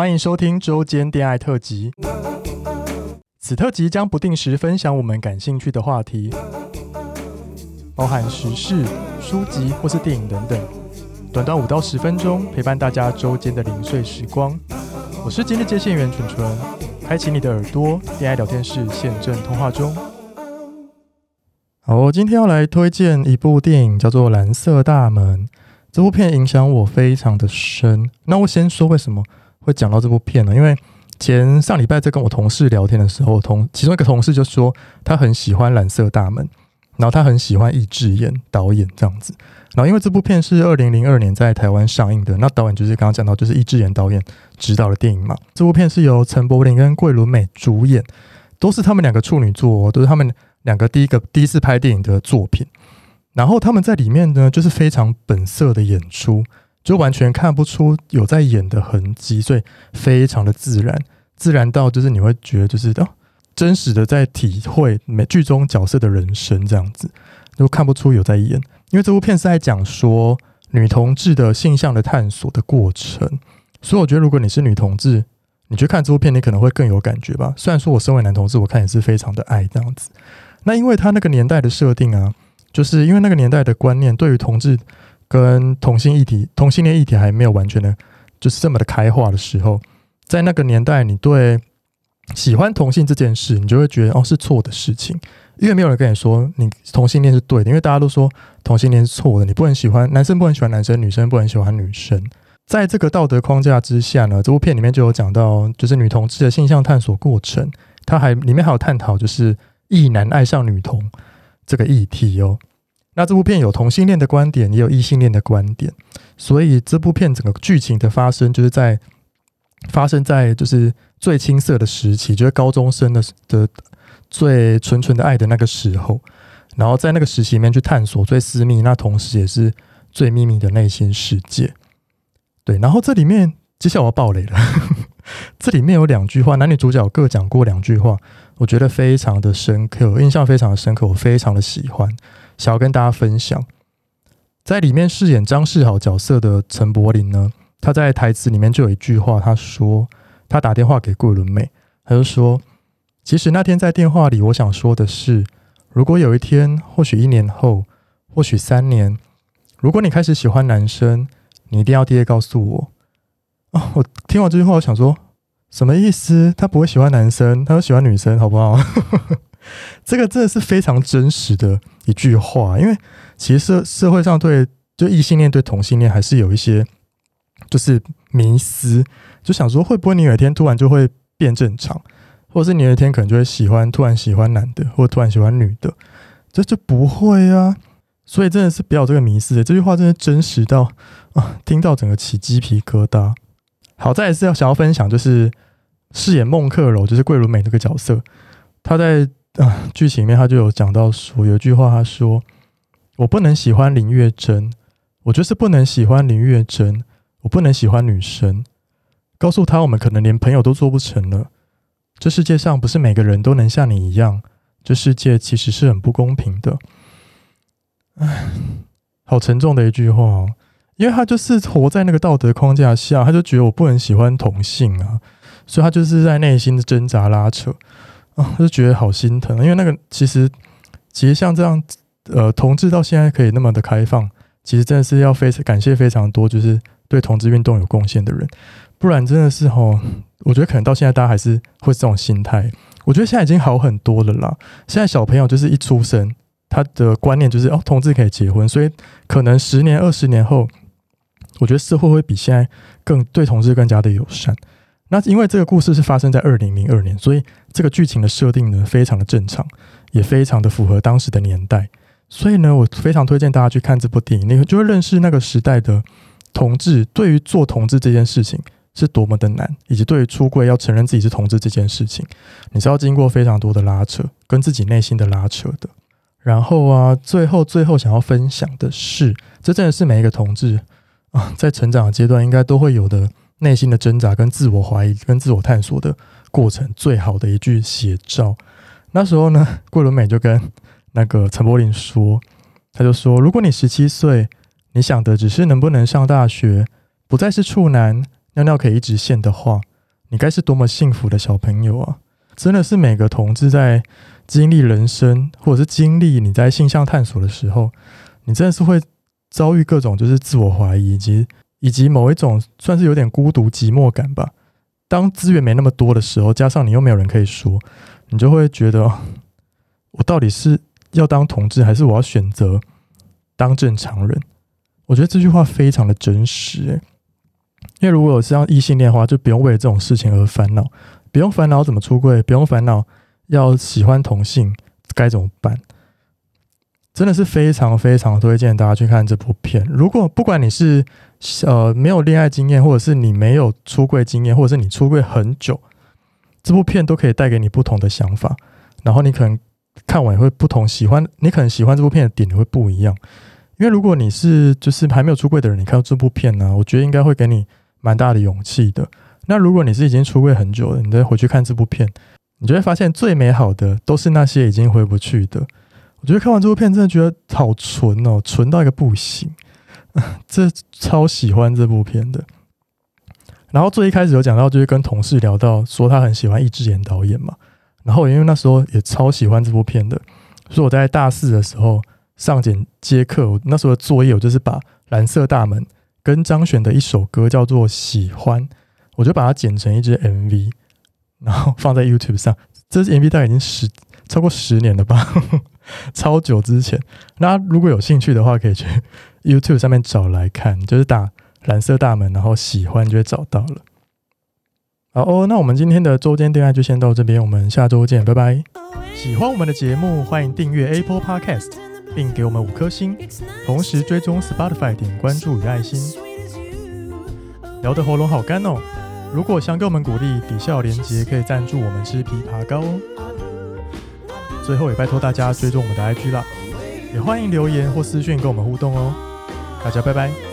欢迎收听周间恋爱特辑。此特辑将不定时分享我们感兴趣的话题，包含时事、书籍或是电影等等，短短五到十分钟，陪伴大家周间的零碎时光。我是今日接线员纯纯，开启你的耳朵，恋爱聊天室现正通话中。好，我今天要来推荐一部电影，叫做《蓝色大门》。这部片影响我非常的深。那我先说为什么会讲到这部片呢？因为前上礼拜在跟我同事聊天的时候，同其中一个同事就说他很喜欢《蓝色大门》，然后他很喜欢易智言导演这样子。然后因为这部片是二零零二年在台湾上映的，那导演就是刚刚讲到就是易智言导演执导的电影嘛。这部片是由陈柏霖跟桂纶镁主演，都是他们两个处女作哦，都是他们两个第一个第一次拍电影的作品。然后他们在里面呢，就是非常本色的演出，就完全看不出有在演的痕迹，所以非常的自然，自然到就是你会觉得就是哦，真实的在体会每剧中角色的人生这样子，就看不出有在演。因为这部片是在讲说女同志的性向的探索的过程，所以我觉得如果你是女同志，你去看这部片，你可能会更有感觉吧。虽然说我身为男同志，我看也是非常的爱这样子。那因为他那个年代的设定啊。就是因为那个年代的观念，对于同志跟同性议题、同性恋议题还没有完全的，就是这么的开化的时候，在那个年代，你对喜欢同性这件事，你就会觉得哦是错的事情，因为没有人跟你说你同性恋是对的，因为大家都说同性恋是错的，你不能喜欢男生，不能喜欢男生，女生不能喜欢女生。在这个道德框架之下呢，这部片里面就有讲到，就是女同志的性向探索过程，它还里面还有探讨就是异男爱上女同。这个议题哦，那这部片有同性恋的观点，也有异性恋的观点，所以这部片整个剧情的发生，就是在发生在就是最青涩的时期，就是高中生的的最纯纯的爱的那个时候，然后在那个时期里面去探索最私密，那同时也是最秘密的内心世界。对，然后这里面接下来我要爆雷了，这里面有两句话，男女主角各讲过两句话。我觉得非常的深刻，印象非常的深刻，我非常的喜欢，想要跟大家分享。在里面饰演张世豪角色的陈柏霖呢，他在台词里面就有一句话，他说他打电话给桂纶镁，他就说，其实那天在电话里，我想说的是，如果有一天，或许一年后，或许三年，如果你开始喜欢男生，你一定要第一个告诉我。啊，我听完这句话，我想说。什么意思？他不会喜欢男生，他会喜欢女生，好不好？这个真的是非常真实的一句话，因为其实社社会上对就异性恋对同性恋还是有一些就是迷思，就想说会不会你有一天突然就会变正常，或者是你有一天可能就会喜欢突然喜欢男的，或者突然喜欢女的，这就不会啊。所以真的是不要这个迷思，这句话真的真实到啊，听到整个起鸡皮疙瘩。好，再来是要想要分享，就是饰演孟克柔，就是桂纶镁这个角色，他在啊剧情里面他就有讲到说，有一句话他说：“我不能喜欢林月珍，我就是不能喜欢林月珍，我不能喜欢女生。告诉他，我们可能连朋友都做不成了。这世界上不是每个人都能像你一样，这世界其实是很不公平的。”唉，好沉重的一句话哦。因为他就是活在那个道德框架下，他就觉得我不能喜欢同性啊，所以他就是在内心的挣扎拉扯啊，他就觉得好心疼。因为那个其实其实像这样，呃，同志到现在可以那么的开放，其实真的是要非常感谢非常多，就是对同志运动有贡献的人，不然真的是哦，我觉得可能到现在大家还是会这种心态。我觉得现在已经好很多了啦，现在小朋友就是一出生，他的观念就是哦，同志可以结婚，所以可能十年、二十年后。我觉得社会会比现在更对同志更加的友善。那因为这个故事是发生在二零零二年，所以这个剧情的设定呢，非常的正常，也非常的符合当时的年代。所以呢，我非常推荐大家去看这部电影，你就会认识那个时代的同志对于做同志这件事情是多么的难，以及对于出柜要承认自己是同志这件事情，你是要经过非常多的拉扯，跟自己内心的拉扯的。然后啊，最后最后想要分享的是，这真的是每一个同志。啊，在成长的阶段，应该都会有的内心的挣扎、跟自我怀疑、跟自我探索的过程，最好的一句写照。那时候呢，桂纶镁就跟那个陈柏霖说，他就说：“如果你十七岁，你想的只是能不能上大学，不再是处男，尿尿可以一直现的话，你该是多么幸福的小朋友啊！真的是每个同志在经历人生，或者是经历你在性向探索的时候，你真的是会遭遇各种就是自我怀疑，以及以及某一种算是有点孤独寂寞感吧。当资源没那么多的时候，加上你又没有人可以说，你就会觉得，我到底是要当同志，还是我要选择当正常人？我觉得这句话非常的真实，欸，因为如果我是要异性恋的话，就不用为了这种事情而烦恼。不用烦恼怎么出柜，不用烦恼要喜欢同性该怎么办，真的是非常非常推荐大家去看这部片。如果不管你是呃没有恋爱经验，或者是你没有出柜经验，或者是你出柜很久，这部片都可以带给你不同的想法。然后你可能看完也会不同，喜欢你可能喜欢这部片的点也会不一样。因为如果你是就是还没有出柜的人，你看到这部片呢，我觉得应该会给你蛮大的勇气的。那如果你是已经出柜很久了，你再回去看这部片，你就会发现最美好的都是那些已经回不去的。我觉得看完这部片，真的觉得好纯哦，纯到一个不行，这超喜欢这部片的。然后最一开始有讲到，就是跟同事聊到，说他很喜欢易智言导演嘛。然后因为那时候也超喜欢这部片的，所以我在大四的时候上简接课，我那时候的作业我就是把《蓝色大门》跟张悬的一首歌叫做《喜欢》。我就把它剪成一支 MV，然后放在 YouTube 上。这支 MV 大概已经十超过十年了吧，超久之前。那如果有兴趣的话，可以去 YouTube 上面找来看，就是打“蓝色大门”，然后喜欢就会找到了。好哦，那我们今天的周间恋爱就先到这边，我们下周见，拜拜。喜欢我们的节目，欢迎订阅 Apple Podcast，并给我们五颗星，同时追踪 Spotify 点关注与爱心。聊得喉咙好干哦。如果想给我们鼓励，底下有连结可以赞助我们吃枇杷膏哦。最后也拜托大家追踪我们的 IG 啦，也欢迎留言或私讯跟我们互动哦。大家拜拜。